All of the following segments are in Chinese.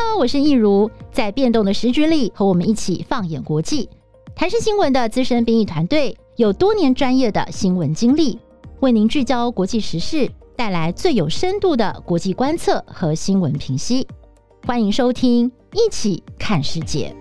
Hello，我是易如，在变动的时局里，和我们一起放眼国际。台视新闻的资深编译团队有多年专业的新闻经历，为您聚焦国际时事，带来最有深度的国际观测和新闻评析。欢迎收听《一起看世界》。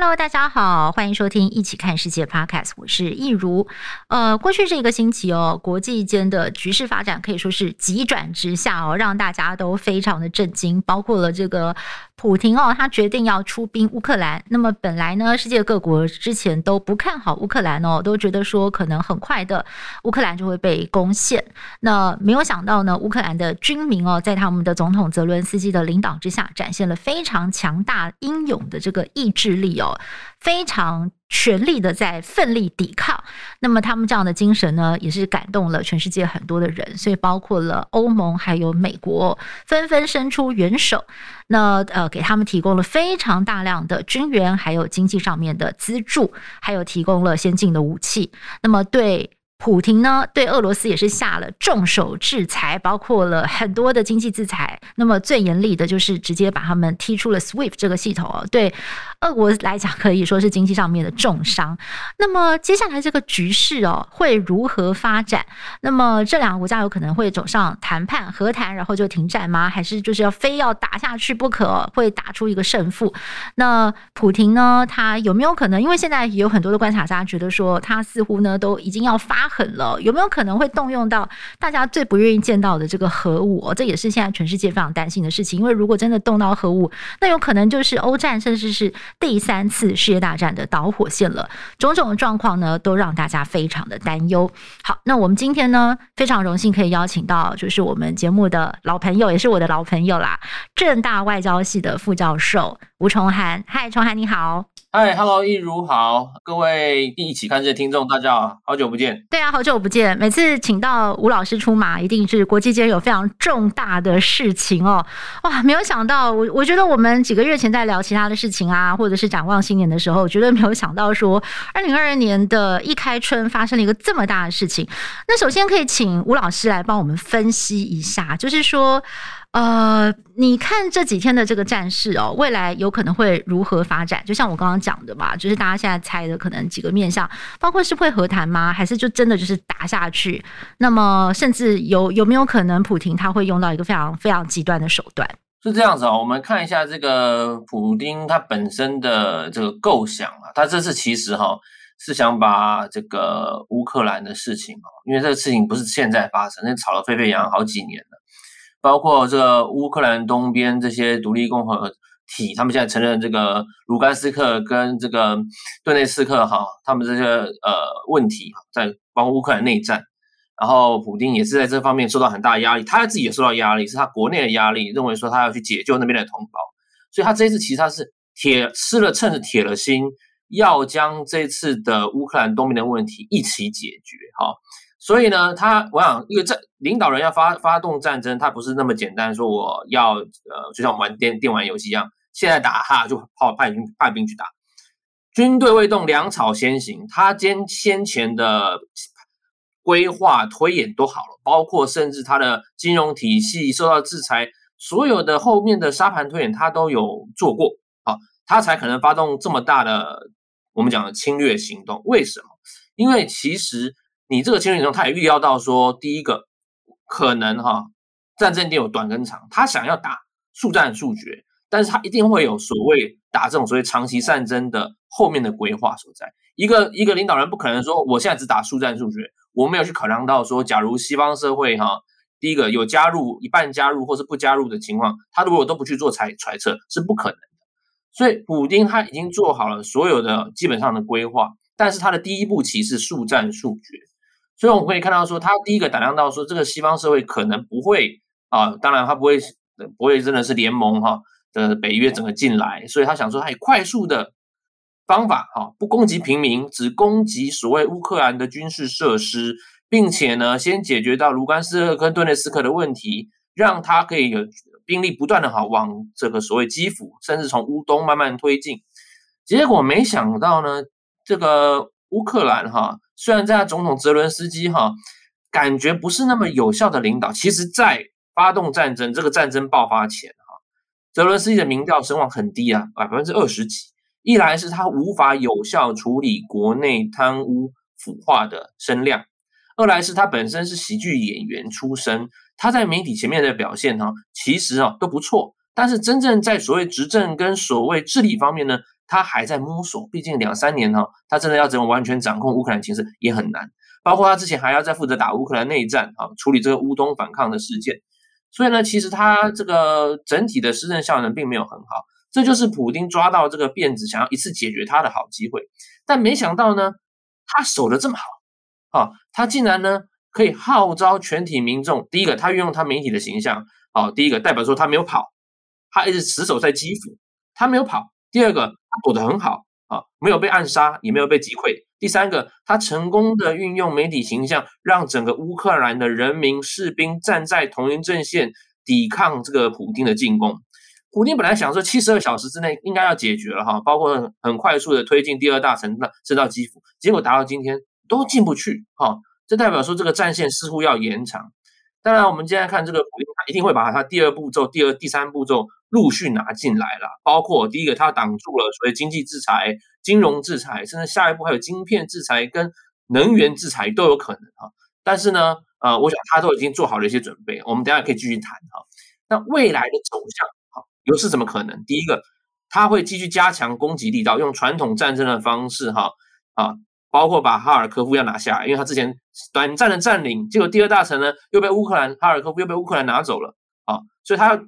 Hello，大家好，欢迎收听《一起看世界》Podcast，我是易如。呃，过去这一个星期哦，国际间的局势发展可以说是急转直下哦，让大家都非常的震惊，包括了这个。普廷哦，他决定要出兵乌克兰。那么本来呢，世界各国之前都不看好乌克兰哦，都觉得说可能很快的乌克兰就会被攻陷。那没有想到呢，乌克兰的军民哦，在他们的总统泽伦斯基的领导之下，展现了非常强大英勇的这个意志力哦，非常。全力的在奋力抵抗，那么他们这样的精神呢，也是感动了全世界很多的人，所以包括了欧盟还有美国，纷纷伸出援手，那呃给他们提供了非常大量的军援，还有经济上面的资助，还有提供了先进的武器，那么对。普廷呢，对俄罗斯也是下了重手制裁，包括了很多的经济制裁。那么最严厉的就是直接把他们踢出了 SWIFT 这个系统。对俄国来讲，可以说是经济上面的重伤。那么接下来这个局势哦，会如何发展？那么这两个国家有可能会走上谈判、和谈，然后就停战吗？还是就是要非要打下去不可，会打出一个胜负？那普亭呢，他有没有可能？因为现在有很多的观察家觉得说，他似乎呢都已经要发。狠了，有没有可能会动用到大家最不愿意见到的这个核武？这也是现在全世界非常担心的事情。因为如果真的动到核武，那有可能就是欧战，甚至是第三次世界大战的导火线了。种种状况呢，都让大家非常的担忧。好，那我们今天呢，非常荣幸可以邀请到，就是我们节目的老朋友，也是我的老朋友啦，正大外交系的副教授吴崇涵。嗨，崇涵你好。嗨，Hello，益如好，各位一起看世界听众，大家好，好久不见。对啊，好久不见。每次请到吴老师出马，一定是国际间有非常重大的事情哦。哇，没有想到，我我觉得我们几个月前在聊其他的事情啊，或者是展望新年的时候，绝对没有想到说，二零二二年的一开春发生了一个这么大的事情。那首先可以请吴老师来帮我们分析一下，就是说。呃，你看这几天的这个战事哦，未来有可能会如何发展？就像我刚刚讲的嘛，就是大家现在猜的可能几个面向，包括是会和谈吗？还是就真的就是打下去？那么甚至有有没有可能普亭他会用到一个非常非常极端的手段？是这样子哦，我们看一下这个普丁他本身的这个构想啊，他这次其实哈是想把这个乌克兰的事情哦，因为这个事情不是现在发生，那吵得沸沸扬扬好几年了。包括这个乌克兰东边这些独立共和体，他们现在承认这个卢甘斯克跟这个顿内茨克哈，他们这些呃问题在包括乌克兰内战，然后普丁也是在这方面受到很大压力，他自己也受到压力，是他国内的压力，认为说他要去解救那边的同胞，所以他这一次其实他是铁吃了趁着铁了心，要将这次的乌克兰东边的问题一起解决哈。所以呢，他我想一个战领导人要发发动战争，他不是那么简单，说我要呃，就像我们玩电电玩游戏一样，现在打哈就派派兵派兵去打，军队未动，粮草先行。他先先前的规划推演都好了，包括甚至他的金融体系受到制裁，所有的后面的沙盘推演他都有做过，好，他才可能发动这么大的我们讲的侵略行动。为什么？因为其实。你这个侵略中，他也预料到说，第一个可能哈，战争一定有短跟长，他想要打速战速决，但是他一定会有所谓打这种所谓长期战争的后面的规划所在。一个一个领导人不可能说，我现在只打速战速决，我没有去考量到说，假如西方社会哈，第一个有加入一半加入或是不加入的情况，他如果都不去做揣揣测，是不可能的。所以普丁他已经做好了所有的基本上的规划，但是他的第一步棋是速战速决。所以我们可以看到，说他第一个打量到说，这个西方社会可能不会啊，当然他不会不会真的是联盟哈的北约整个进来，所以他想说，他以快速的方法哈，不攻击平民，只攻击所谓乌克兰的军事设施，并且呢，先解决到卢甘斯克跟顿涅茨克的问题，让他可以有兵力不断的哈往这个所谓基辅，甚至从乌东慢慢推进。结果没想到呢，这个乌克兰哈。虽然在总统泽伦斯基哈感觉不是那么有效的领导，其实在发动战争这个战争爆发前哈，泽伦斯基的民调声望很低啊，百分之二十几。一来是他无法有效处理国内贪污腐化的声量，二来是他本身是喜剧演员出身，他在媒体前面的表现哈其实啊都不错，但是真正在所谓执政跟所谓治理方面呢，他还在摸索，毕竟两三年哈，他真的要怎么完全掌控乌克兰情势也很难。包括他之前还要再负责打乌克兰内战啊，处理这个乌东反抗的事件，所以呢，其实他这个整体的施政效能并没有很好。这就是普丁抓到这个辫子，想要一次解决他的好机会。但没想到呢，他守得这么好啊，他竟然呢可以号召全体民众。第一个，他运用他媒体的形象啊，第一个代表说他没有跑，他一直死守在基辅，他没有跑。第二个，他躲得很好啊，没有被暗杀，也没有被击溃。第三个，他成功的运用媒体形象，让整个乌克兰的人民士兵站在同一阵线，抵抗这个普京的进攻。普京本来想说七十二小时之内应该要解决了哈，包括很快速的推进第二大城市到基辅，结果达到今天都进不去哈，这代表说这个战线似乎要延长。当然，我们现在看这个普，一定会把他第二步骤、第二、第三步骤。陆续拿进来了，包括第一个，他挡住了所谓经济制裁、金融制裁，甚至下一步还有晶片制裁跟能源制裁都有可能哈。但是呢，呃，我想他都已经做好了一些准备，我们等下可以继续谈哈。那未来的走向哈，又是怎么可能？第一个，他会继续加强攻击力道，用传统战争的方式哈啊，包括把哈尔科夫要拿下来，因为他之前短暂的占领，结果第二大城呢又被乌克兰哈尔科夫又被乌克兰拿走了啊，所以他要。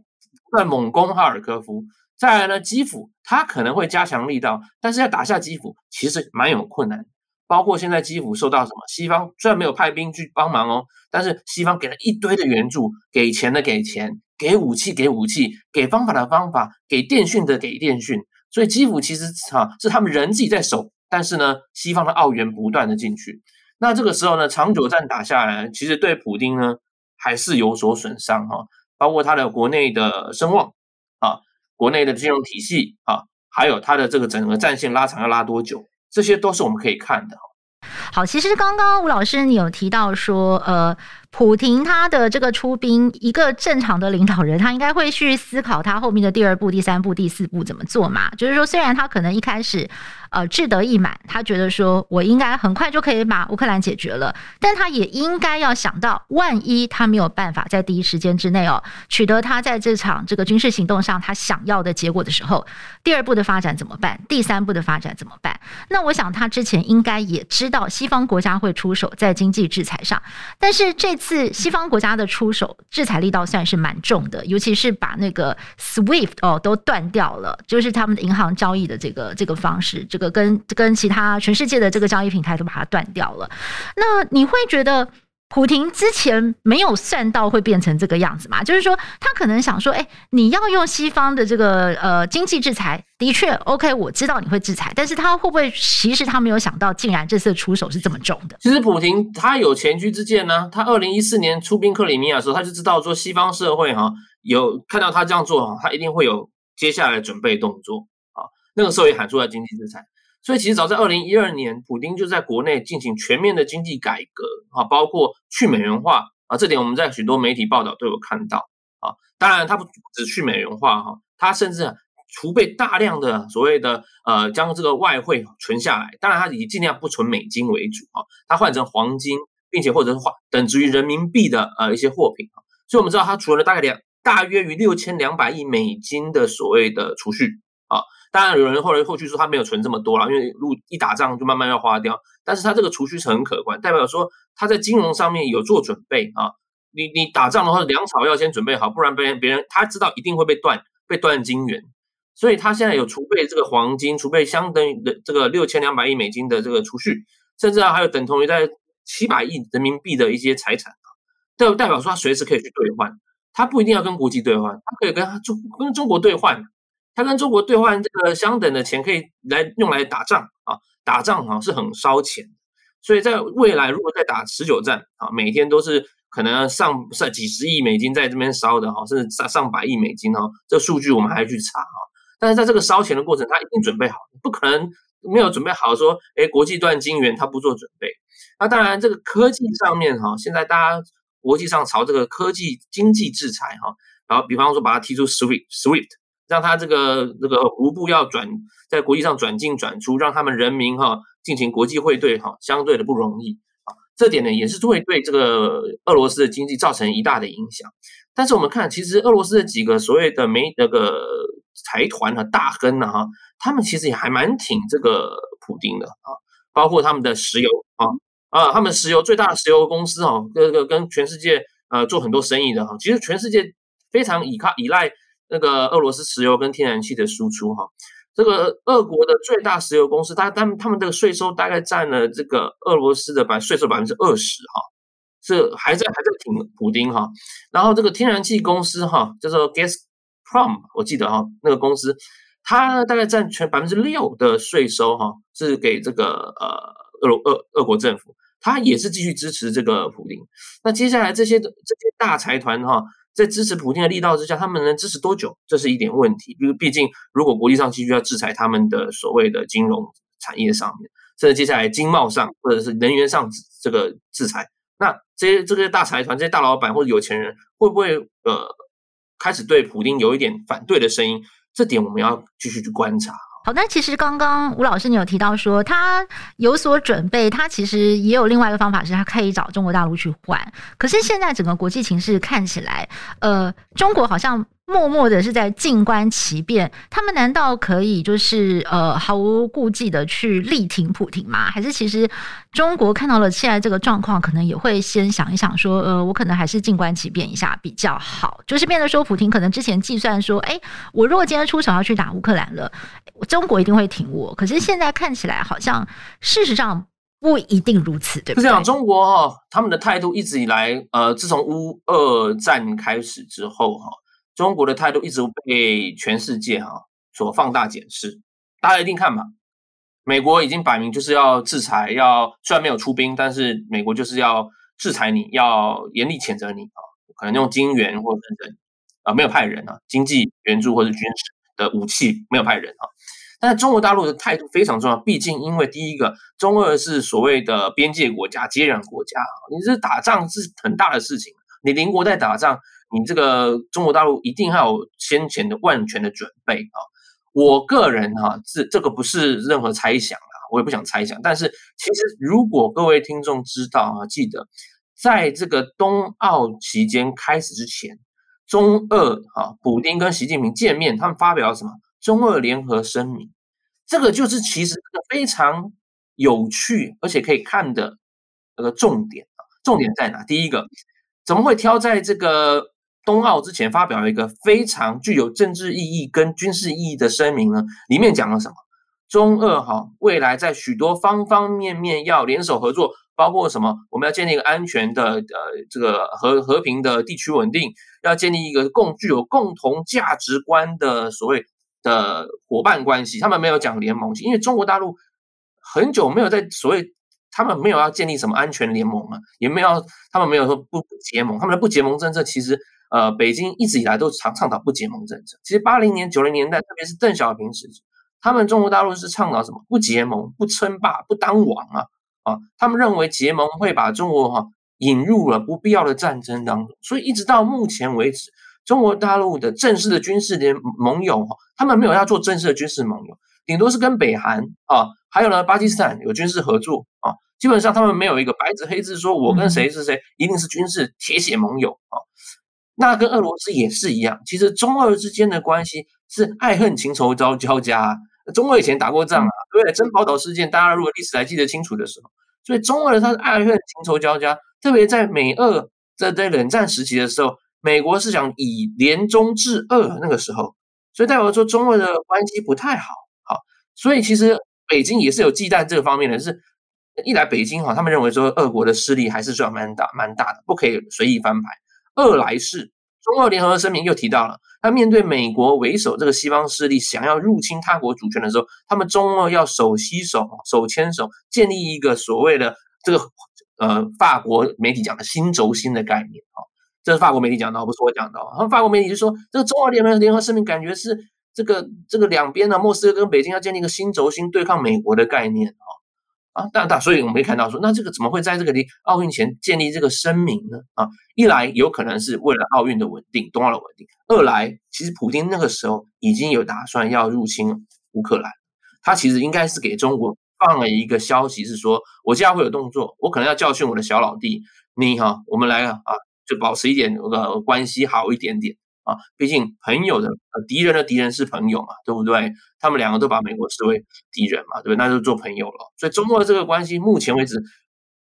在猛攻哈尔科夫，再来呢，基辅他可能会加强力道，但是要打下基辅其实蛮有困难。包括现在基辅受到什么？西方虽然没有派兵去帮忙哦，但是西方给了一堆的援助，给钱的给钱，给武器给武器，给方法的方法，给电讯的给电讯。所以基辅其实哈是他们人自己在守，但是呢，西方的澳元不断的进去。那这个时候呢，长久战打下来，其实对普丁呢还是有所损伤哈。包括他的国内的声望啊，国内的金融体系啊，还有他的这个整个战线拉长要拉多久，这些都是我们可以看的。好，其实刚刚吴老师你有提到说，呃，普丁他的这个出兵，一个正常的领导人，他应该会去思考他后面的第二步、第三步、第四步怎么做嘛？就是说，虽然他可能一开始。呃，志得意满，他觉得说我应该很快就可以把乌克兰解决了，但他也应该要想到，万一他没有办法在第一时间之内哦取得他在这场这个军事行动上他想要的结果的时候，第二步的发展怎么办？第三步的发展怎么办？那我想他之前应该也知道西方国家会出手在经济制裁上，但是这次西方国家的出手制裁力道算是蛮重的，尤其是把那个 SWIFT 哦都断掉了，就是他们的银行交易的这个这个方式这个跟跟其他全世界的这个交易平台都把它断掉了，那你会觉得普丁之前没有算到会变成这个样子吗？就是说他可能想说，哎，你要用西方的这个呃经济制裁，的确 OK，我知道你会制裁，但是他会不会其实他没有想到，竟然这次出手是这么重的？其实普丁他有前车之鉴呢，他二零一四年出兵克里米亚的时候，他就知道说西方社会哈有看到他这样做哈，他一定会有接下来准备动作啊。那个时候也喊出了经济制裁，所以其实早在二零一二年，普丁就在国内进行全面的经济改革啊，包括去美元化啊，这点我们在许多媒体报道都有看到啊。当然，他不只去美元化哈，他甚至储备大量的所谓的呃，将这个外汇存下来。当然，他以尽量不存美金为主啊，他换成黄金，并且或者是换等值于人民币的呃一些货品啊。所以我们知道，他存了大概两大约于六千两百亿美金的所谓的储蓄啊。当然，有人后来后续说他没有存这么多了，因为如果一打仗就慢慢要花掉。但是他这个储蓄是很可观，代表说他在金融上面有做准备啊。你你打仗的话，粮草要先准备好，不然别人别人他知道一定会被断，被断金元。所以他现在有储备这个黄金，储备相当于的这个六千两百亿美金的这个储蓄，甚至啊还有等同于在七百亿人民币的一些财产啊，代代表说他随时可以去兑换，他不一定要跟国际兑换，他可以跟中跟中国兑换。他跟中国兑换这个相等的钱，可以来用来打仗啊，打仗啊是很烧钱，所以在未来如果再打持久战啊，每天都是可能上上几十亿美金在这边烧的哈，甚至上上百亿美金哈，这数据我们还要去查哈。但是在这个烧钱的过程，他一定准备好，不可能没有准备好说，哎，国际断金元他不做准备。那当然，这个科技上面哈，现在大家国际上朝这个科技经济制裁哈，然后比方说把它踢出 SWIFT SWIFT，让他这个这个卢布要转在国际上转进转出，让他们人民哈进行国际汇兑哈，相对的不容易啊。这点呢，也是会对这个俄罗斯的经济造成一大的影响。但是我们看，其实俄罗斯的几个所谓的媒那个财团和大亨呢哈，他们其实也还蛮挺这个普丁的啊，包括他们的石油啊。啊，他们石油最大的石油公司哈，这个跟全世界呃做很多生意的哈，其实全世界非常依靠依赖那个俄罗斯石油跟天然气的输出哈。这个俄国的最大石油公司，它他们他们的税收大概占了这个俄罗斯的百税收百分之二十哈，是还在还在挺普丁哈。然后这个天然气公司哈，叫做 Gazprom，我记得哈那个公司，它大概占全百分之六的税收哈，是给这个呃。俄罗俄俄国政府，它也是继续支持这个普丁。那接下来这些这些大财团哈，在支持普京的力道之下，他们能支持多久？这是一点问题。因为毕竟，如果国际上继续要制裁他们的所谓的金融产业上面，甚至接下来经贸上或者是能源上这个制裁，那这些这些大财团、这些大老板或者有钱人会不会呃开始对普丁有一点反对的声音？这点我们要继续去观察。好，那其实刚刚吴老师你有提到说他有所准备，他其实也有另外一个方法，是他可以找中国大陆去换。可是现在整个国际形势看起来，呃，中国好像。默默的是在静观其变，他们难道可以就是呃毫无顾忌的去力挺普丁吗？还是其实中国看到了现在这个状况，可能也会先想一想说，呃，我可能还是静观其变一下比较好。就是变得说，普丁可能之前计算说，哎，我如果今天出手要去打乌克兰了，中国一定会挺我。可是现在看起来好像事实上不一定如此，对不对？是这样，中国哈他们的态度一直以来，呃，自从乌俄战开始之后哈。中国的态度一直被全世界哈所放大检视，大家一定看吧。美国已经摆明就是要制裁，要虽然没有出兵，但是美国就是要制裁你，要严厉谴责你啊，可能用金援或者人啊，没有派人啊，经济援助或者军事的武器没有派人啊。但是中国大陆的态度非常重要，毕竟因为第一个，中俄是所谓的边界国家、接壤国家，你这打仗是很大的事情，你邻国在打仗。你这个中国大陆一定要有先前的万全的准备啊！我个人哈，这这个不是任何猜想啊，我也不想猜想。但是其实如果各位听众知道啊，记得在这个冬奥期间开始之前，中俄哈，普丁跟习近平见面，他们发表了什么中俄联合声明？这个就是其实非常有趣而且可以看的那个重点啊！重点在哪？第一个，怎么会挑在这个？冬奥之前发表了一个非常具有政治意义跟军事意义的声明呢，里面讲了什么？中俄哈未来在许多方方面面要联手合作，包括什么？我们要建立一个安全的呃这个和和平的地区稳定，要建立一个共具有共同价值观的所谓的伙伴关系。他们没有讲联盟，因为中国大陆很久没有在所谓。他们没有要建立什么安全联盟啊，也没有，他们没有说不结盟。他们的不结盟政策，其实呃，北京一直以来都倡倡导不结盟政策。其实八零年、九零年代，特别是邓小平时期，他们中国大陆是倡导什么？不结盟、不称霸、不当王啊啊！他们认为结盟会把中国哈、啊、引入了不必要的战争当中。所以一直到目前为止，中国大陆的正式的军事联盟友哈，他们没有要做正式的军事盟友。顶多是跟北韩啊，还有呢，巴基斯坦有军事合作啊。基本上他们没有一个白纸黑字说，我跟谁是谁，一定是军事铁血盟友啊。那跟俄罗斯也是一样，其实中俄之间的关系是爱恨情仇交交加。中俄以前打过仗啊，对不对？珍宝岛事件，大家如果历史还记得清楚的时候，所以中俄它是爱恨情仇交加。特别在美俄在在冷战时期的时候，美国是想以联中制俄那个时候，所以代表说中俄的关系不太好。所以其实北京也是有忌惮这个方面的，是一来北京哈，他们认为说俄国的势力还是算蛮大蛮大的，不可以随意翻牌；二来是中俄联合声明又提到了，他面对美国为首这个西方势力想要入侵他国主权的时候，他们中俄要手携手、手牵手，建立一个所谓的这个呃法国媒体讲的新轴心的概念啊，这是法国媒体讲的，不是我讲的。他们法国媒体就说，这个中俄联合联合声明感觉是。这个这个两边呢，莫斯科跟北京要建立一个新轴心对抗美国的概念啊，啊，大大所以我们可以看到说，那这个怎么会在这个离奥运前建立这个声明呢？啊，一来有可能是为了奥运的稳定，冬奥的稳定；二来，其实普京那个时候已经有打算要入侵乌克兰，他其实应该是给中国放了一个消息，是说我接下来会有动作，我可能要教训我的小老弟，你哈、我们来啊，就保持一点呃关系好一点点。啊，毕竟朋友的敌人的敌人是朋友嘛，对不对？他们两个都把美国视为敌人嘛，对不对？那就做朋友了。所以中国的这个关系，目前为止，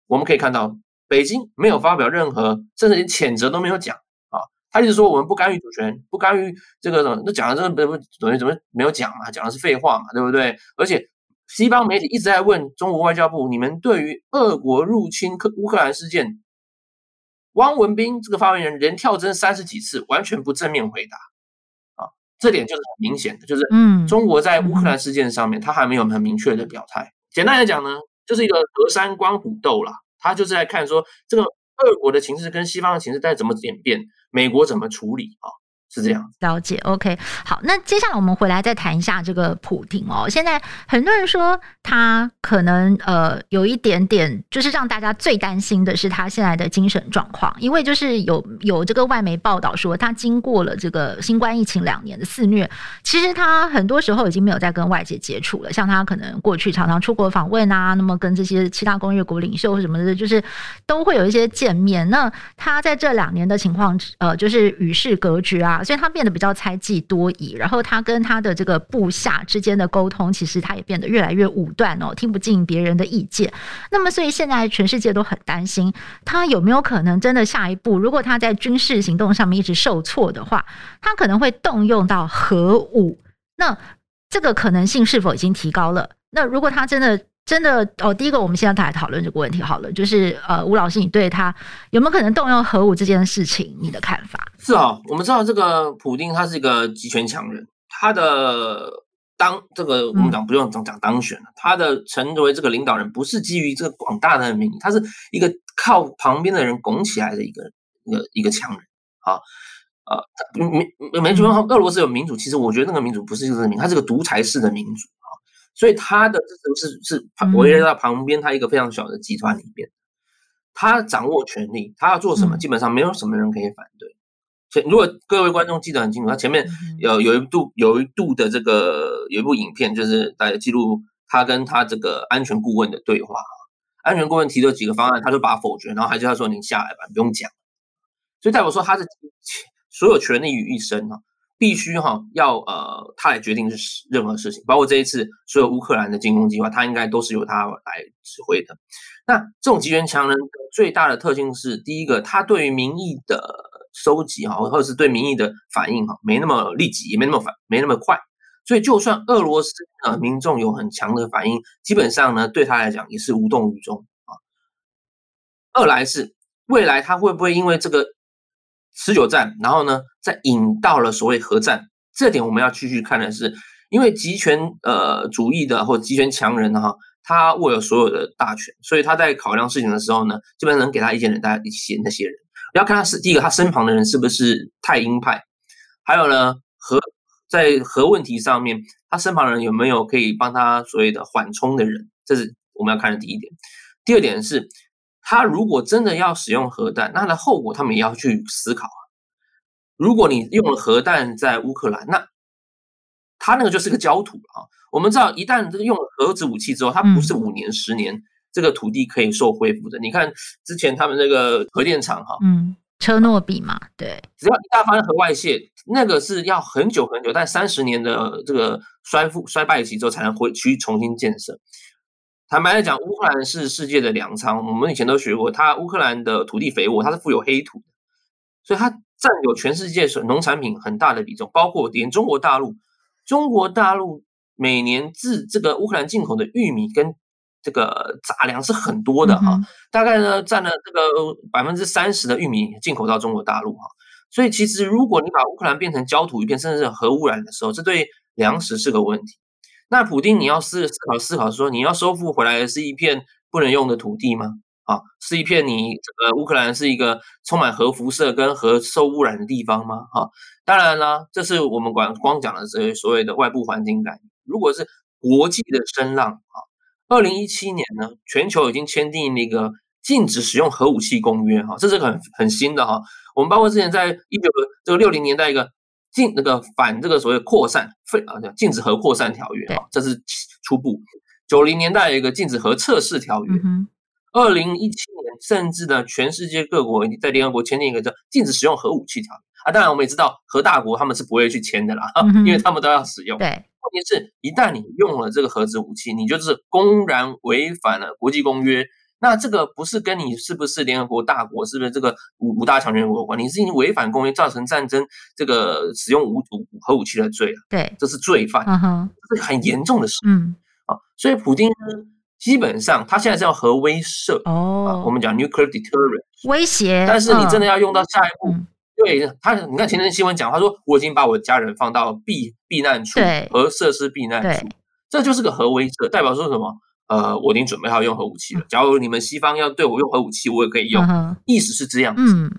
我们可以看到，北京没有发表任何，甚至连谴责都没有讲啊。他一直说我们不干预主权，不干预这个什么，那讲的这个不等于怎么没有讲嘛？讲的是废话嘛，对不对？而且西方媒体一直在问中国外交部，你们对于俄国入侵克乌克兰事件。汪文斌这个发言人连跳针三十几次，完全不正面回答，啊，这点就是很明显的，就是嗯，中国在乌克兰事件上面，他还没有很明确的表态。简单来讲呢，就是一个隔山观虎斗啦，他就是在看说这个俄国的情势跟西方的情势在怎么演变，美国怎么处理啊。是这样，了解。OK，好，那接下来我们回来再谈一下这个普丁哦。现在很多人说他可能呃有一点点，就是让大家最担心的是他现在的精神状况，因为就是有有这个外媒报道说，他经过了这个新冠疫情两年的肆虐，其实他很多时候已经没有在跟外界接触了。像他可能过去常常出国访问啊，那么跟这些其他工业国领袖什么的，就是都会有一些见面。那他在这两年的情况，呃，就是与世隔绝啊。所以他变得比较猜忌多疑，然后他跟他的这个部下之间的沟通，其实他也变得越来越武断哦，听不进别人的意见。那么，所以现在全世界都很担心，他有没有可能真的下一步，如果他在军事行动上面一直受挫的话，他可能会动用到核武。那这个可能性是否已经提高了？那如果他真的，真的哦，第一个我们现在来讨论这个问题好了，就是呃，吴老师，你对他有没有可能动用核武这件事情，你的看法？是啊，我们知道这个普丁他是一个集权强人，他的当这个我们讲不用讲讲当选了，嗯、他的成为这个领导人不是基于这个广大的民意，他是一个靠旁边的人拱起来的一个一个一个强人啊啊，民民主俄罗斯有民主，其实我觉得那个民主不是就是民，它是个独裁式的民主啊。所以他的这是是围绕在旁边，他一个非常小的集团里面，他掌握权力，他要做什么，基本上没有什么人可以反对。所以，如果各位观众记得很清楚，他前面有有一度有一度的这个有一部影片，就是大家记录他跟他这个安全顾问的对话。安全顾问提了几个方案，他就把他否决，然后还叫他说：“你下来吧，不用讲。”所以代表说他的所有权利于一身啊。必须哈要呃他来决定是任何事情，包括这一次所有乌克兰的进攻计划，他应该都是由他来指挥的。那这种集权强人最大的特性是，第一个，他对于民意的收集哈，或者是对民意的反应哈，没那么立即，也没那么反，没那么快。所以，就算俄罗斯的民众有很强的反应，基本上呢，对他来讲也是无动于衷啊。二来是未来他会不会因为这个？持久战，然后呢，再引到了所谓核战，这点我们要继续看的是，因为集权呃主义的或集权强人哈，他握有所有的大权，所以他在考量事情的时候呢，基本上能给他意见的大家一些那些人，要看他是第一个他身旁的人是不是太鹰派，还有呢核在核问题上面，他身旁的人有没有可以帮他所谓的缓冲的人，这是我们要看的第一点。第二点是。他如果真的要使用核弹，那他的后果他们也要去思考啊。如果你用了核弹在乌克兰，那他那个就是个焦土啊。我们知道，一旦这个用了核子武器之后，它不是五年、十年这个土地可以受恢复的。你看之前他们那个核电厂哈，嗯，车诺比嘛，对，只要一大发生核外泄，那个是要很久很久，但三十年的这个衰复衰败期之后才能回去重新建设。坦白来讲，乌克兰是世界的粮仓。我们以前都学过，它乌克兰的土地肥沃，它是富有黑土的，所以它占有全世界农产品很大的比重，包括连中国大陆。中国大陆每年自这个乌克兰进口的玉米跟这个杂粮是很多的哈，大概呢占了这个百分之三十的玉米进口到中国大陆哈。所以其实如果你把乌克兰变成焦土一片，甚至是核污染的时候，这对粮食是个问题。那普丁，你要思思考思考说，你要收复回来的是一片不能用的土地吗？啊，是一片你这个乌克兰是一个充满核辐射跟核受污染的地方吗？哈，当然啦，这是我们管光讲的这些所谓的外部环境改变。如果是国际的声浪啊，二零一七年呢，全球已经签订了一个禁止使用核武器公约，哈，这是很很新的哈。我们包括之前在一九这个六零年代一个禁那个反这个所谓扩散非啊禁止核扩散条约啊，这是初步。九零年代有一个禁止核测试条约。二零一七年，甚至呢，全世界各国在联合国签订一个叫禁止使用核武器条约啊。当然，我们也知道核大国他们是不会去签的啦，因为他们都要使用。对。问题是，一旦你用了这个核子武器，你就是公然违反了国际公约。那这个不是跟你是不是联合国大国，是不是这个五五大强权国有关？你是已经违反公约，造成战争，这个使用武武核武器的罪了。对，这是罪犯，嗯，这是很严重的事。嗯，啊，所以普京呢，基本上他现在是要核威慑哦、啊，我们讲 nuclear deterrent 威胁，但是你真的要用到下一步。嗯对他，你看前天新闻讲，他说我已经把我家人放到避避难处，核设施避难处，这就是个核威慑，代表说什么？呃，我已经准备好用核武器了。假如你们西方要对我用核武器，我也可以用，嗯、意思是这样子。嗯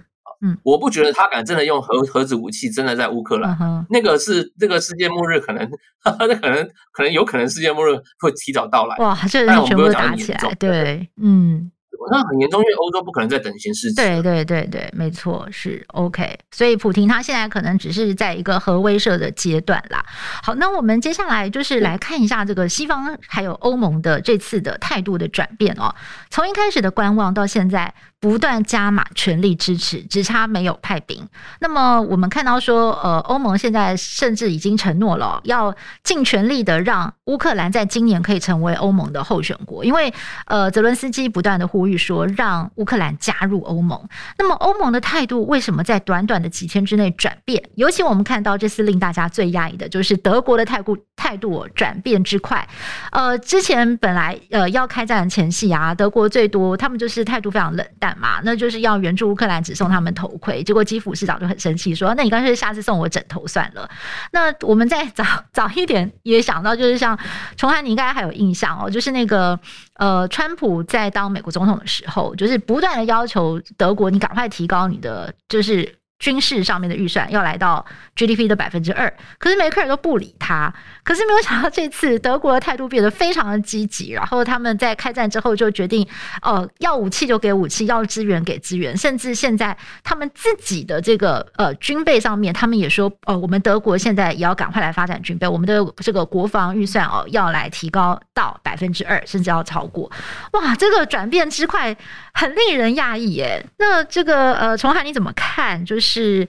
嗯，我不觉得他敢真的用核核子武器，真的在乌克兰，嗯、那个是那个世界末日可能，那可能可能有可能世界末日会提早到来。哇，这人全部打起来，对，嗯。那很严重，因为欧洲不可能再等闲事。对对对对，没错，是 OK。所以普廷他现在可能只是在一个核威慑的阶段啦。好，那我们接下来就是来看一下这个西方还有欧盟的这次的态度的转变哦。从一开始的观望到现在。不断加码全力支持，只差没有派兵。那么我们看到说，呃，欧盟现在甚至已经承诺了，要尽全力的让乌克兰在今年可以成为欧盟的候选国。因为，呃，泽伦斯基不断的呼吁说，让乌克兰加入欧盟。那么欧盟的态度为什么在短短的几天之内转变？尤其我们看到这次令大家最讶异的就是德国的态度态度转变之快。呃，之前本来呃要开战的前夕啊，德国最多他们就是态度非常冷淡。嘛，那就是要援助乌克兰，只送他们头盔。结果基辅市长就很生气，说：“那你干脆下次送我枕头算了。”那我们再早早一点也想到，就是像崇涵，你应该还有印象哦，就是那个呃，川普在当美国总统的时候，就是不断的要求德国，你赶快提高你的就是。军事上面的预算要来到 GDP 的百分之二，可是梅克尔都不理他。可是没有想到这次德国的态度变得非常的积极，然后他们在开战之后就决定，呃，要武器就给武器，要资源给资源，甚至现在他们自己的这个呃军备上面，他们也说，呃，我们德国现在也要赶快来发展军备，我们的这个国防预算哦要来提高到百分之二，甚至要超过。哇，这个转变之快，很令人讶异耶。那这个呃，崇涵你怎么看？就是。是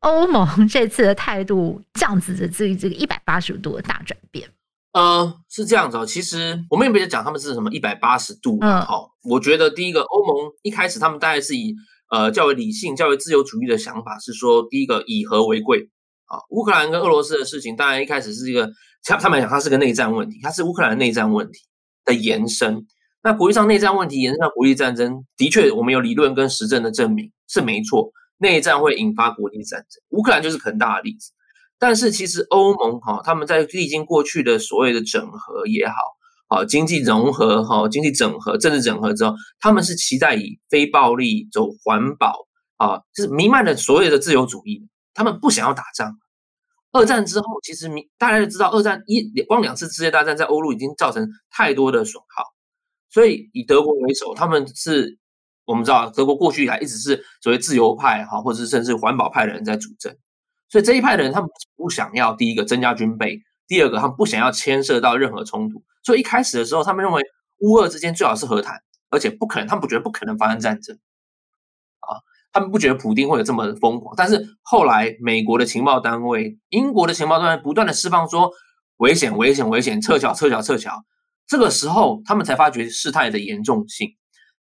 欧盟 这次的态度这样子的这这个一百八十度的大转变，呃，是这样子哦。其实我们也别讲他们是什么一百八十度，嗯，好，我觉得第一个欧盟一开始他们大概是以呃较为理性、较为自由主义的想法，是说第一个以和为贵啊。乌克兰跟俄罗斯的事情，当然一开始是一个他他们讲它是个内战问题，它是乌克兰内战问题的延伸。那国际上内战问题延伸到国际战争，的确我们有理论跟实证的证明是没错。内战会引发国际战争，乌克兰就是很大的例子。但是其实欧盟哈，他们在历经过去的所谓的整合也好，啊，经济融合哈，经济整合、政治整合之后，他们是期待以非暴力、走环保啊，就是弥漫的所谓的自由主义。他们不想要打仗。二战之后，其实大家都知道，二战一光两次世界大战在欧陆已经造成太多的损耗，所以以德国为首，他们是。我们知道德国过去以来一直是所谓自由派哈，或者是甚至环保派的人在主政，所以这一派的人他们不想要第一个增加军备，第二个他们不想要牵涉到任何冲突，所以一开始的时候他们认为乌俄之间最好是和谈，而且不可能，他们不觉得不可能发生战争，啊，他们不觉得普丁会有这么疯狂，但是后来美国的情报单位、英国的情报单位不断的释放说危险、危险、危险，撤侨、撤侨、撤侨，这个时候他们才发觉事态的严重性。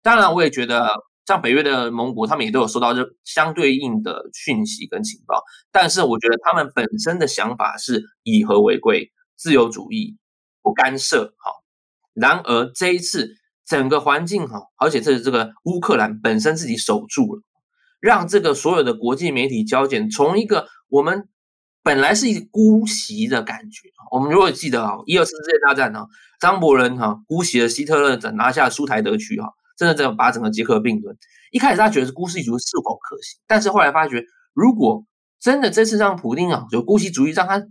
当然，我也觉得像北约的盟国，他们也都有收到这相对应的讯息跟情报。但是，我觉得他们本身的想法是以和为贵，自由主义，不干涉。好，然而这一次整个环境哈，而且这是这个乌克兰本身自己守住了，让这个所有的国际媒体焦点从一个我们本来是一个姑息的感觉。我们如果记得啊，一二次世界大战哈，张伯伦哈姑息了希特勒，拿下苏台德区哈。真的这样把整个捷克并吞，一开始他觉得是姑息主义是否可行，但是后来发觉，如果真的这次让普丁啊有姑息主义，让他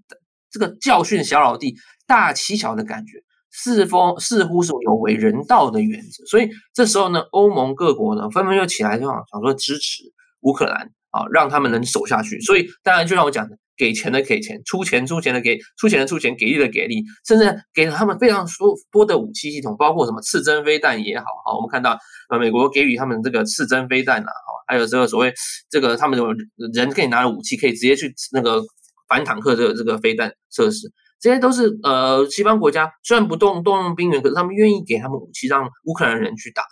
这个教训小老弟大欺小的感觉，似乎似乎是有违人道的原则。所以这时候呢，欧盟各国呢纷纷又起来就想说支持乌克兰啊，让他们能守下去。所以当然就像我讲的。给钱的给钱，出钱出钱的给，出钱的出钱，给力的给力，甚至给了他们非常多多的武器系统，包括什么刺针飞弹也好，好，我们看到呃，美国给予他们这个刺针飞弹呐，哈，还有这个所谓这个他们有人可以拿着武器，可以直接去那个反坦克这个这个飞弹设施，这些都是呃西方国家虽然不动动用兵员，可是他们愿意给他们武器，让乌克兰人去打。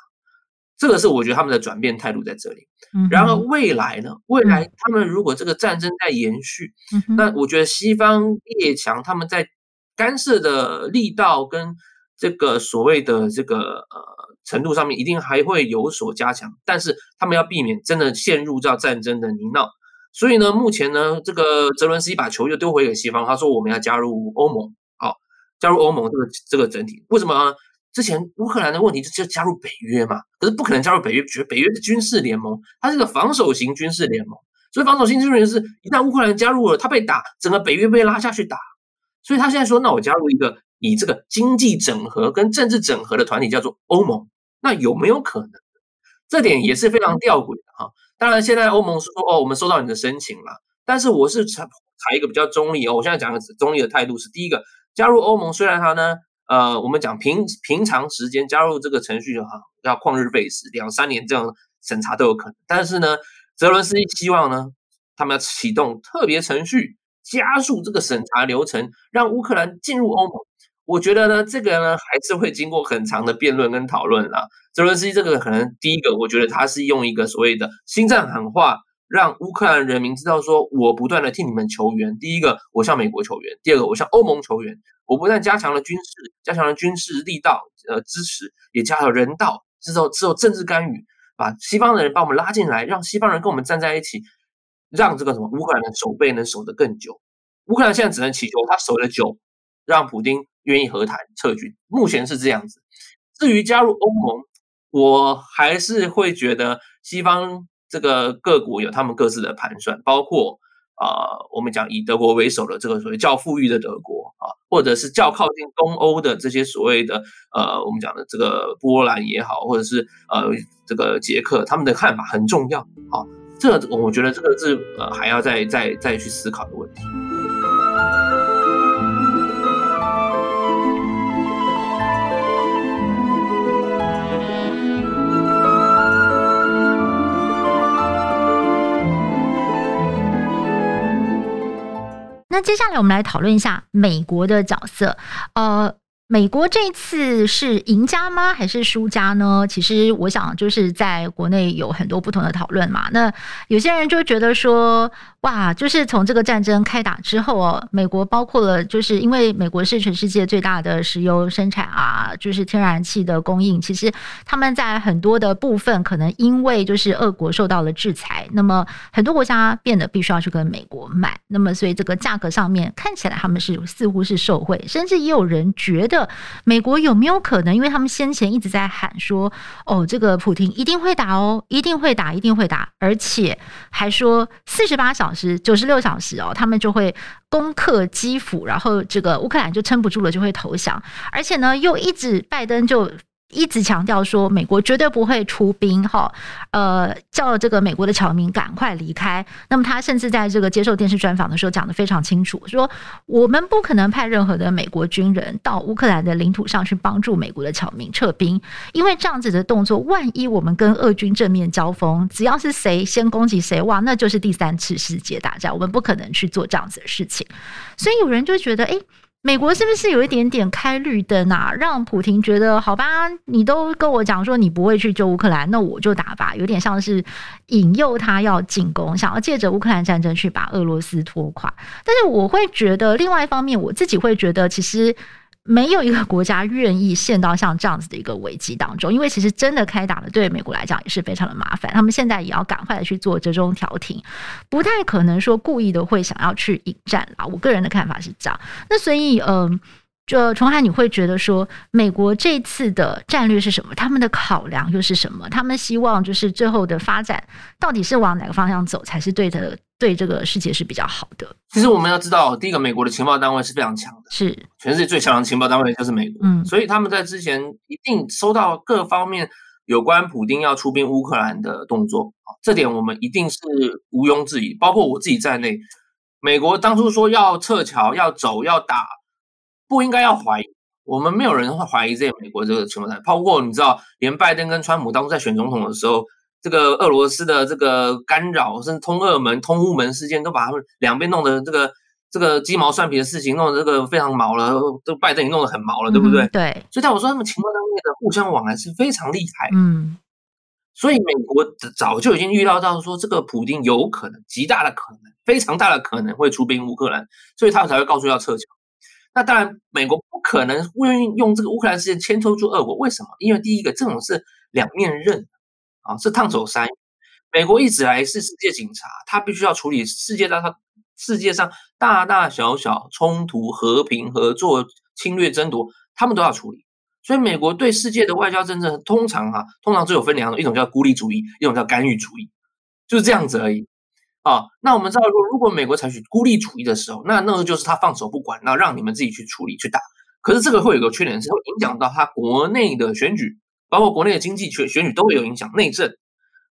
这个是我觉得他们的转变态度在这里。然而未来呢？未来他们如果这个战争在延续，那我觉得西方列强他们在干涉的力道跟这个所谓的这个呃程度上面，一定还会有所加强。但是他们要避免真的陷入到战争的泥淖。所以呢，目前呢，这个泽伦斯基把球又丢回给西方，他说我们要加入欧盟，好，加入欧盟这个这个整体，为什么呢？之前乌克兰的问题就是加入北约嘛，可是不可能加入北约，觉得北约是军事联盟，它是个防守型军事联盟，所以防守型军事联盟是一旦乌克兰加入了，他被打，整个北约被拉下去打，所以他现在说，那我加入一个以这个经济整合跟政治整合的团体，叫做欧盟，那有没有可能？这点也是非常吊诡的哈。当然，现在欧盟说哦，我们收到你的申请了，但是我是采采一个比较中立哦，我现在讲的中立的态度是，第一个，加入欧盟虽然它呢。呃，我们讲平平常时间加入这个程序的话，要旷日费时，两三年这样审查都有可能。但是呢，泽伦斯基希望呢，他们要启动特别程序，加速这个审查流程，让乌克兰进入欧盟。我觉得呢，这个呢还是会经过很长的辩论跟讨论啦。泽伦斯基这个可能第一个，我觉得他是用一个所谓的心脏喊话，让乌克兰人民知道说，我不断的替你们求援。第一个，我向美国求援；第二个，我向欧盟求援。我不但加强了军事，加强了军事力道，呃，支持也加了人道，之后之后政治干预，把西方的人把我们拉进来，让西方人跟我们站在一起，让这个什么乌克兰的守备能守得更久。乌克兰现在只能祈求他守得久，让普丁愿意和谈撤军。目前是这样子。至于加入欧盟，我还是会觉得西方这个各国有他们各自的盘算，包括。啊、呃，我们讲以德国为首的这个所谓较富裕的德国，或者是较靠近东欧的这些所谓的呃，我们讲的这个波兰也好，或者是呃这个捷克，他们的看法很重要。好，这我觉得这个是呃还要再再再去思考的问题。那接下来我们来讨论一下美国的角色，呃。美国这次是赢家吗？还是输家呢？其实我想就是在国内有很多不同的讨论嘛。那有些人就觉得说，哇，就是从这个战争开打之后哦，美国包括了，就是因为美国是全世界最大的石油生产啊，就是天然气的供应。其实他们在很多的部分，可能因为就是俄国受到了制裁，那么很多国家变得必须要去跟美国买。那么所以这个价格上面看起来他们是似乎是受惠，甚至也有人觉得。美国有没有可能？因为他们先前一直在喊说：“哦，这个普京一定会打哦，一定会打，一定会打。”而且还说四十八小时、九十六小时哦，他们就会攻克基辅，然后这个乌克兰就撑不住了，就会投降。而且呢，又一直拜登就。一直强调说，美国绝对不会出兵，哈，呃，叫这个美国的侨民赶快离开。那么他甚至在这个接受电视专访的时候讲得非常清楚，说我们不可能派任何的美国军人到乌克兰的领土上去帮助美国的侨民撤兵，因为这样子的动作，万一我们跟俄军正面交锋，只要是谁先攻击谁，哇，那就是第三次世界大战，我们不可能去做这样子的事情。所以有人就觉得，哎。美国是不是有一点点开绿灯啊？让普廷觉得好吧，你都跟我讲说你不会去救乌克兰，那我就打吧。有点像是引诱他要进攻，想要借着乌克兰战争去把俄罗斯拖垮。但是我会觉得，另外一方面，我自己会觉得，其实。没有一个国家愿意陷到像这样子的一个危机当中，因为其实真的开打了，对美国来讲也是非常的麻烦。他们现在也要赶快的去做折中调停，不太可能说故意的会想要去引战啊。我个人的看法是这样。那所以，嗯，就崇海，你会觉得说，美国这次的战略是什么？他们的考量又是什么？他们希望就是最后的发展到底是往哪个方向走才是对的？对这个世界是比较好的。其实我们要知道，第一个，美国的情报单位是非常强的，是全世界最强的情报单位就是美国，嗯，所以他们在之前一定收到各方面有关普丁要出兵乌克兰的动作，这点我们一定是毋庸置疑，包括我自己在内，美国当初说要撤侨、要走、要打，不应该要怀疑，我们没有人会怀疑这美国这个情报单位，包括你知道，连拜登跟川普当初在选总统的时候。这个俄罗斯的这个干扰，甚至通俄门、通乌门事件，都把他们两边弄得这个这个鸡毛蒜皮的事情弄得这个非常毛了，都拜登也弄得很毛了，对不对？嗯、对。所以，但我说他们情报单位的互相往来是非常厉害。嗯。所以，美国早就已经预料到说，这个普京有可能极大的可能，非常大的可能会出兵乌克兰，所以他才会告诉要撤侨。那当然，美国不可能会用这个乌克兰事件牵拖住俄国。为什么？因为第一个，这种是两面刃。啊，是烫手山芋。美国一直来是世界警察，他必须要处理世界上他世界上大大小小冲突、和平合作、侵略争夺，他们都要处理。所以，美国对世界的外交政策通常啊，通常只有分两种，一种叫孤立主义，一种叫干预主义，就是这样子而已。啊，那我们知道说，如果美国采取孤立主义的时候，那那个就是他放手不管，那让你们自己去处理去打。可是这个会有个缺点，是会影响到他国内的选举。包括国内的经济选选举都会有影响，内政，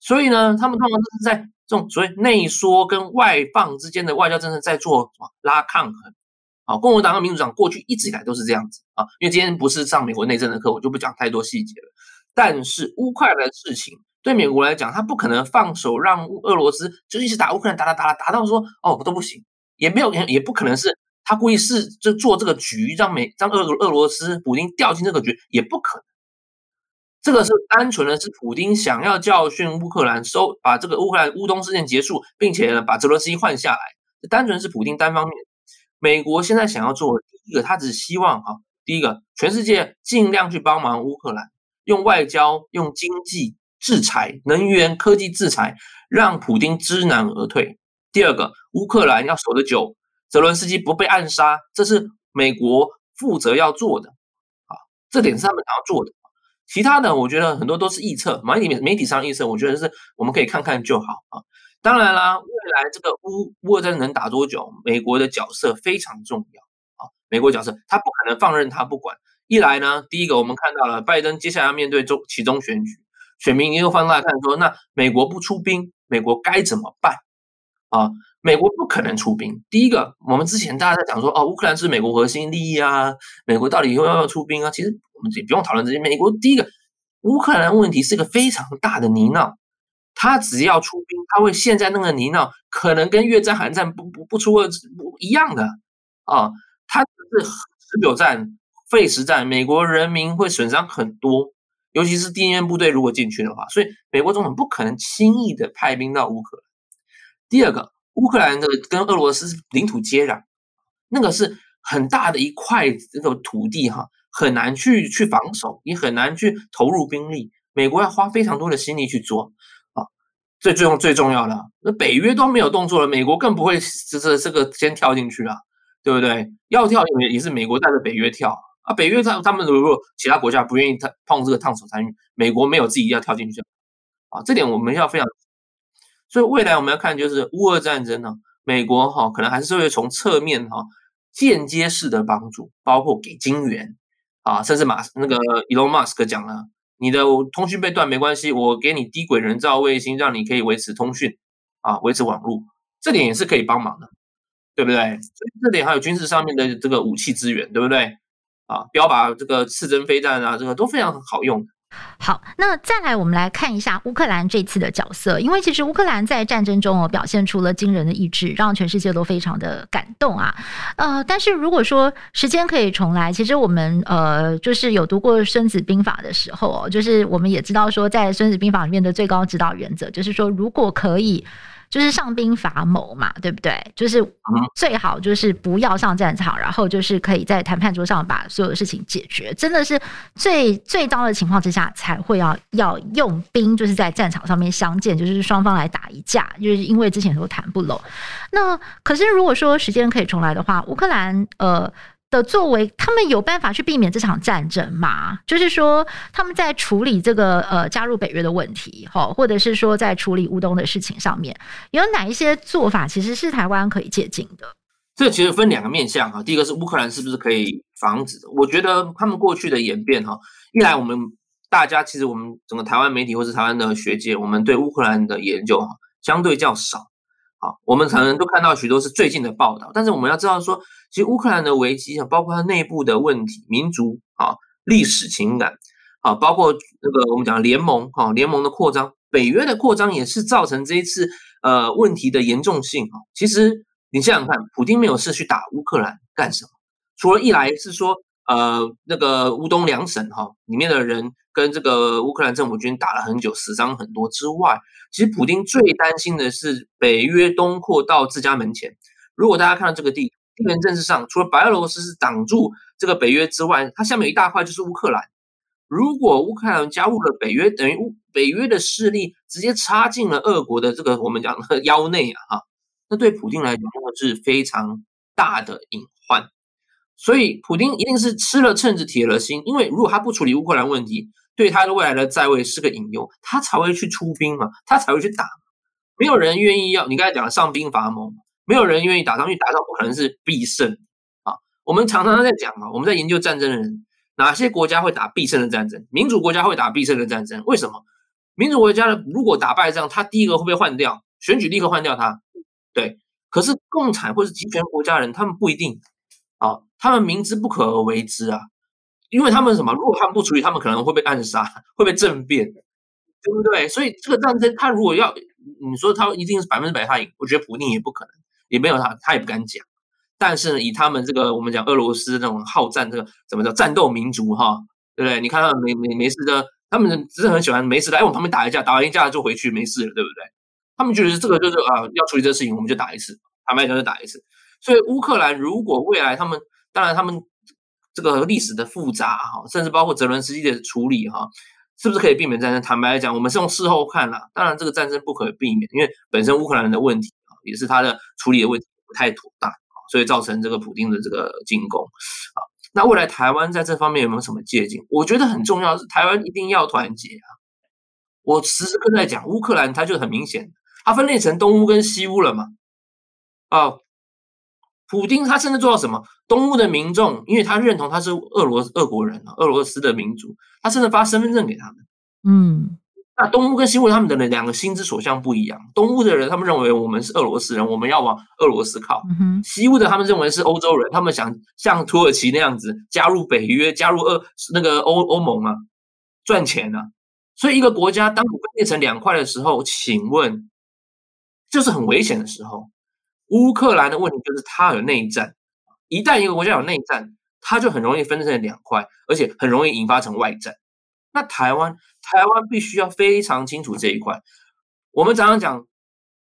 所以呢，他们通常都是在这种所谓内缩跟外放之间的外交政策在做拉抗衡。啊，共和党和民主党过去一直以来都是这样子啊。因为今天不是上美国内政的课，我就不讲太多细节了。但是乌克兰的事情对美国来讲，他不可能放手让俄罗斯就一直打乌克兰，打打打打打到说哦都不行，也没有也不可能是他故意是就做这个局，让美让俄俄罗斯普京掉进这个局，也不可能。这个是单纯的是普丁想要教训乌克兰，收把这个乌克兰乌东事件结束，并且呢把泽伦斯基换下来，这单纯是普丁单方面。美国现在想要做的第一个，他只希望啊，第一个全世界尽量去帮忙乌克兰，用外交、用经济制裁、能源、科技制裁，让普丁知难而退。第二个，乌克兰要守得久，泽伦斯基不被暗杀，这是美国负责要做的啊，这点是他们想要做的。其他的，我觉得很多都是臆测，媒体媒体上臆测，我觉得是我们可以看看就好啊。当然啦，未来这个乌乌尔战能打多久，美国的角色非常重要啊。美国角色，他不可能放任他不管。一来呢，第一个我们看到了拜登接下来要面对中其中选举，选民又放大看说，那美国不出兵，美国该怎么办啊？美国不可能出兵。第一个，我们之前大家在讲说，哦，乌克兰是美国核心利益啊，美国到底以后要不要出兵啊？其实。我们也不用讨论这些。美国第一个乌克兰问题是个非常大的泥淖，他只要出兵，他会陷在那个泥淖，可能跟越战、韩战不不不出不一样的啊。他只是持久战、费时战，美国人民会损伤很多，尤其是地面部队如果进去的话，所以美国总统不可能轻易的派兵到乌克兰。第二个，乌克兰的跟俄罗斯领土接壤，那个是很大的一块这个土地哈。很难去去防守，也很难去投入兵力。美国要花非常多的心力去做啊。最最重最重要的，那北约都没有动作了，美国更不会这这这个先跳进去啊，对不对？要跳也也是美国带着北约跳啊。北约他他们如果其他国家不愿意他碰这个烫手山芋，美国没有自己要跳进去啊。这点我们要非常。所以未来我们要看就是乌俄战争呢，美国哈可能还是会从侧面哈间接式的帮助，包括给金援。啊，甚至马那个 Elon Musk 讲了，你的通讯被断没关系，我给你低轨人造卫星，让你可以维持通讯，啊，维持网络，这点也是可以帮忙的，对不对？所以这点还有军事上面的这个武器资源，对不对？啊，标靶这个刺针飞弹啊，这个都非常好用。好，那再来我们来看一下乌克兰这次的角色，因为其实乌克兰在战争中哦表现出了惊人的意志，让全世界都非常的感动啊。呃，但是如果说时间可以重来，其实我们呃就是有读过《孙子兵法》的时候哦，就是我们也知道说，在《孙子兵法》里面的最高指导原则就是说，如果可以。就是上兵伐谋嘛，对不对？就是最好就是不要上战场，然后就是可以在谈判桌上把所有的事情解决。真的是最最糟的情况之下才会要要用兵，就是在战场上面相见，就是双方来打一架，就是因为之前都谈不拢。那可是如果说时间可以重来的话，乌克兰呃。的作为，他们有办法去避免这场战争吗？就是说，他们在处理这个呃加入北约的问题，哈，或者是说在处理乌东的事情上面，有哪一些做法其实是台湾可以借鉴的？这其实分两个面向哈，第一个是乌克兰是不是可以防止的？我觉得他们过去的演变哈，一来我们大家其实我们整个台湾媒体或是台湾的学界，我们对乌克兰的研究哈相对较少，好，我们可能都看到许多是最近的报道，但是我们要知道说，其实乌克兰的危机啊，包括它内部的问题、民族啊、历史情感啊，包括那个我们讲联盟哈，联盟的扩张、北约的扩张，也是造成这一次呃问题的严重性啊，其实。你想想看，普京没有事去打乌克兰干什么？除了一来是说，呃，那个乌东两省哈里面的人跟这个乌克兰政府军打了很久，死伤很多之外，其实普丁最担心的是北约东扩到自家门前。如果大家看到这个地地缘政治上，除了白俄罗斯是挡住这个北约之外，它下面有一大块就是乌克兰。如果乌克兰加入了北约，等于乌北约的势力直接插进了俄国的这个我们讲的 腰内啊哈。那对普京来讲是非常大的隐患，所以普丁一定是吃了秤子铁了心，因为如果他不处理乌克兰问题，对他的未来的在位是个隐忧，他才会去出兵嘛，他才会去打。没有人愿意要你刚才讲的上兵伐谋，没有人愿意打仗，因为打仗不可能是必胜啊。我们常常在讲啊，我们在研究战争的人，哪些国家会打必胜的战争？民主国家会打必胜的战争，为什么？民主国家的如果打败仗，他第一个会被换掉，选举立刻换掉他。对，可是共产或是集权国家人，他们不一定啊，他们明知不可而为之啊，因为他们什么？如果他们不处理，他们可能会被暗杀，会被政变，对不对？所以这个战争，他如果要你说他一定是百分之百他赢，我觉得普丁也不可能，也没有他，他也不敢讲。但是呢，以他们这个我们讲俄罗斯那种好战，这个怎么叫战斗民族哈，对不对？你看他们没没没事的，他们只是很喜欢没事来我们旁边打一架，打完一架就回去没事了，对不对？他们觉得这个就是啊，要处理这个事情，我们就打一次，坦白讲就打一次。所以乌克兰如果未来他们，当然他们这个历史的复杂哈，甚至包括泽伦斯基的处理哈，是不是可以避免战争？坦白来讲，我们是用事后看了，当然这个战争不可避免，因为本身乌克兰的问题啊，也是他的处理的问题不太妥当，所以造成这个普丁的这个进攻啊。那未来台湾在这方面有没有什么借鉴？我觉得很重要是台湾一定要团结啊。我时时刻在讲乌克兰，它就很明显。它分裂成东乌跟西乌了嘛？啊，普京他甚至做到什么？东乌的民众，因为他认同他是俄罗俄国人啊，俄罗斯的民族，他甚至发身份证给他们。嗯，那东乌跟西乌他们的两个心之所向不一样。东乌的人他们认为我们是俄罗斯人，我们要往俄罗斯靠。嗯。西乌的他们认为是欧洲人，他们想像土耳其那样子加入北约，加入俄那个欧欧盟啊，赚钱啊。所以一个国家当你分裂成两块的时候，请问？就是很危险的时候，乌克兰的问题就是它有内战，一旦一个国家有内战，它就很容易分成两块，而且很容易引发成外战。那台湾，台湾必须要非常清楚这一块。我们常常讲，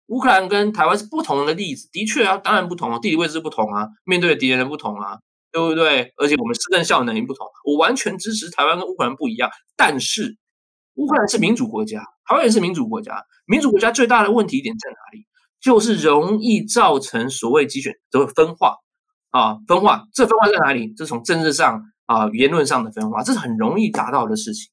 乌克兰跟台湾是不同的例子，的确啊，当然不同啊，地理位置不同啊，面对的敌人的不同啊，对不对？而且我们施政效能也不同。我完全支持台湾跟乌克兰不一样，但是乌克兰是民主国家。台湾也是民主国家，民主国家最大的问题点在哪里？就是容易造成所谓集权的分化啊，分化。这分化在哪里？这从政治上啊、言论上的分化，这是很容易达到的事情。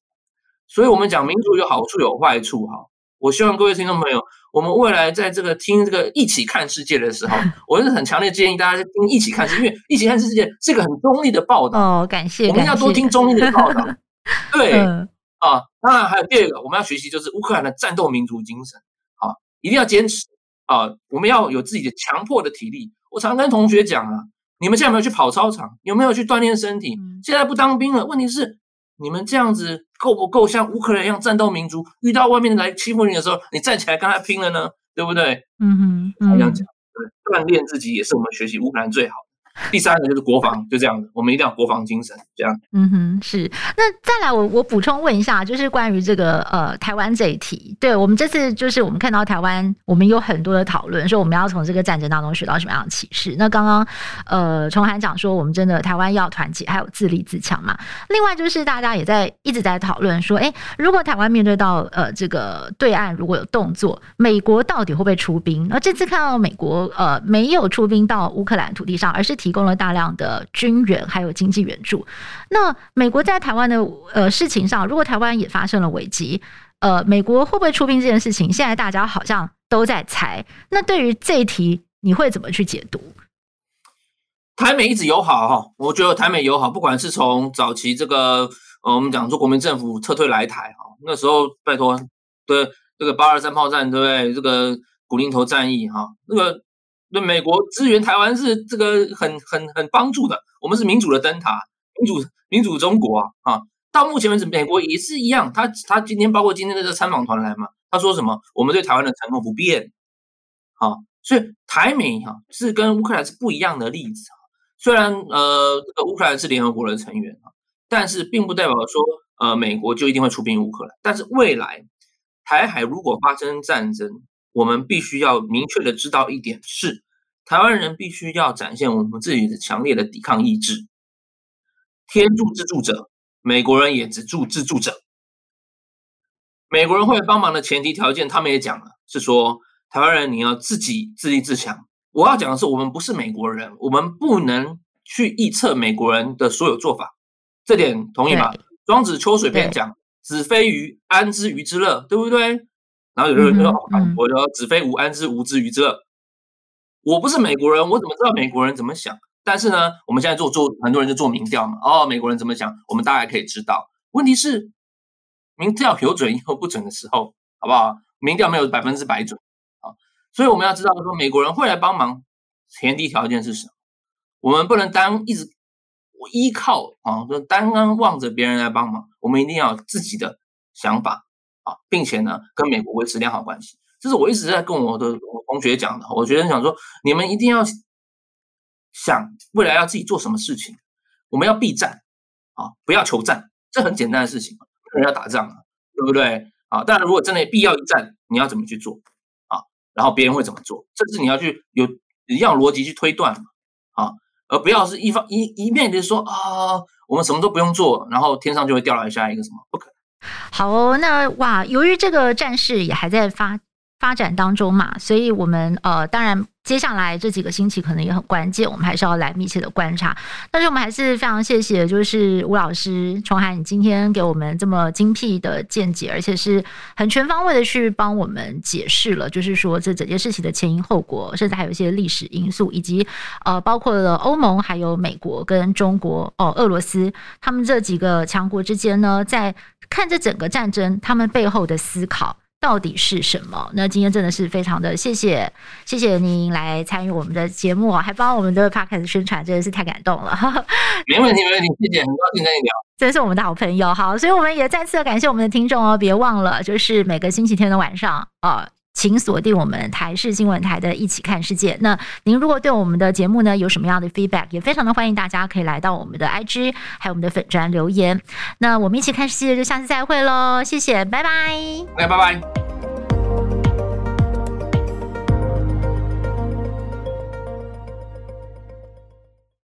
所以，我们讲民主有好处有坏处哈。我希望各位听众朋友，我们未来在这个听这个一起看世界的时候，我是很强烈建议大家听一起看世界，因为一起看世界是一个很中立的报道。哦，感谢，我们要多听中立的报道。对。嗯啊，当然还有第二个，我们要学习就是乌克兰的战斗民族精神，啊，一定要坚持啊，我们要有自己的强迫的体力。我常跟同学讲啊，你们现在有没有去跑操场？有没有去锻炼身体？现在不当兵了，问题是你们这样子够不够像乌克兰一样战斗民族？遇到外面来欺负你的时候，你站起来跟他拼了呢？对不对？嗯哼，这样讲，对，锻炼自己也是我们学习乌克兰最好的。第三个就是国防，就这样子，我们一定要国防精神，这样。嗯哼，是。那再来我，我补充问一下，就是关于这个呃台湾这一题，对我们这次就是我们看到台湾，我们有很多的讨论，说我们要从这个战争当中学到什么样的启示。那刚刚呃崇涵讲说，我们真的台湾要团结，还有自立自强嘛。另外就是大家也在一直在讨论说，哎，如果台湾面对到呃这个对岸如果有动作，美国到底会不会出兵？而这次看到美国呃没有出兵到乌克兰土地上，而是。提供了大量的军援还有经济援助。那美国在台湾的呃事情上，如果台湾也发生了危机，呃，美国会不会出兵这件事情？现在大家好像都在猜。那对于这一题，你会怎么去解读？台美一直友好哈，我觉得台美友好，不管是从早期这个呃，我们讲说国民政府撤退来台哈，那时候拜托对这个八二三炮战，对不对？这个古林头战役哈，那个对美国支援台湾是这个很很很帮助的，我们是民主的灯塔，民主民主中国啊啊！到目前为止，美国也是一样，他他今天包括今天的这个参访团来嘛，他说什么？我们对台湾的承诺不变，好，所以台美哈是跟乌克兰是不一样的例子啊。虽然呃，这个乌克兰是联合国的成员啊，但是并不代表说呃，美国就一定会出兵乌克兰。但是未来台海如果发生战争，我们必须要明确的知道一点是，台湾人必须要展现我们自己的强烈的抵抗意志。天助自助者，美国人也只助自助者。美国人会帮忙的前提条件，他们也讲了，是说台湾人你要自己自立自强。我要讲的是，我们不是美国人，我们不能去臆测美国人的所有做法，这点同意吗？庄子秋水篇讲“子非鱼，安知鱼之乐”，对不对？然后有的人说：“嗯嗯、我说子非吾，安知吾之鱼之乐？”我不是美国人，我怎么知道美国人怎么想？但是呢，我们现在做做，很多人就做民调嘛。哦，美国人怎么想，我们大概可以知道。问题是，民调有准也有不准的时候，好不好？民调没有百分之百准啊。所以我们要知道说，美国人会来帮忙，前提条件是什么？我们不能单一直依靠啊，就单单望着别人来帮忙。我们一定要有自己的想法啊，并且呢，跟美国维持良好关系。这是我一直在跟我的我同学讲的。我觉得想说，你们一定要想未来要自己做什么事情。我们要避战啊，不要求战，这很简单的事情。人要打仗啊，对不对？啊，当然，如果真的必要一战，你要怎么去做？啊然后别人会怎么做？这是你要去有一样逻辑去推断嘛，啊，而不要是一方一一面的说啊，我们什么都不用做，然后天上就会掉来下一个什么？不可。好哦，那哇，由于这个战事也还在发发展当中嘛，所以我们呃，当然。接下来这几个星期可能也很关键，我们还是要来密切的观察。但是我们还是非常谢谢，就是吴老师崇涵，你今天给我们这么精辟的见解，而且是很全方位的去帮我们解释了，就是说这整件事情的前因后果，甚至还有一些历史因素，以及呃，包括了欧盟、还有美国跟中国哦，俄罗斯他们这几个强国之间呢，在看这整个战争，他们背后的思考。到底是什么？那今天真的是非常的谢谢，谢谢您来参与我们的节目，还帮我们的 podcast 宣传，真的是太感动了。没问题，没问题，谢谢，很高兴跟你聊，真是我们的好朋友。好，所以我们也再次的感谢我们的听众哦，别忘了，就是每个星期天的晚上啊。请锁定我们台视新闻台的《一起看世界》。那您如果对我们的节目呢有什么样的 feedback，也非常的欢迎大家可以来到我们的 IG，还有我们的粉专留言。那我们一起看世界，就下次再会喽！谢谢，拜拜。拜拜。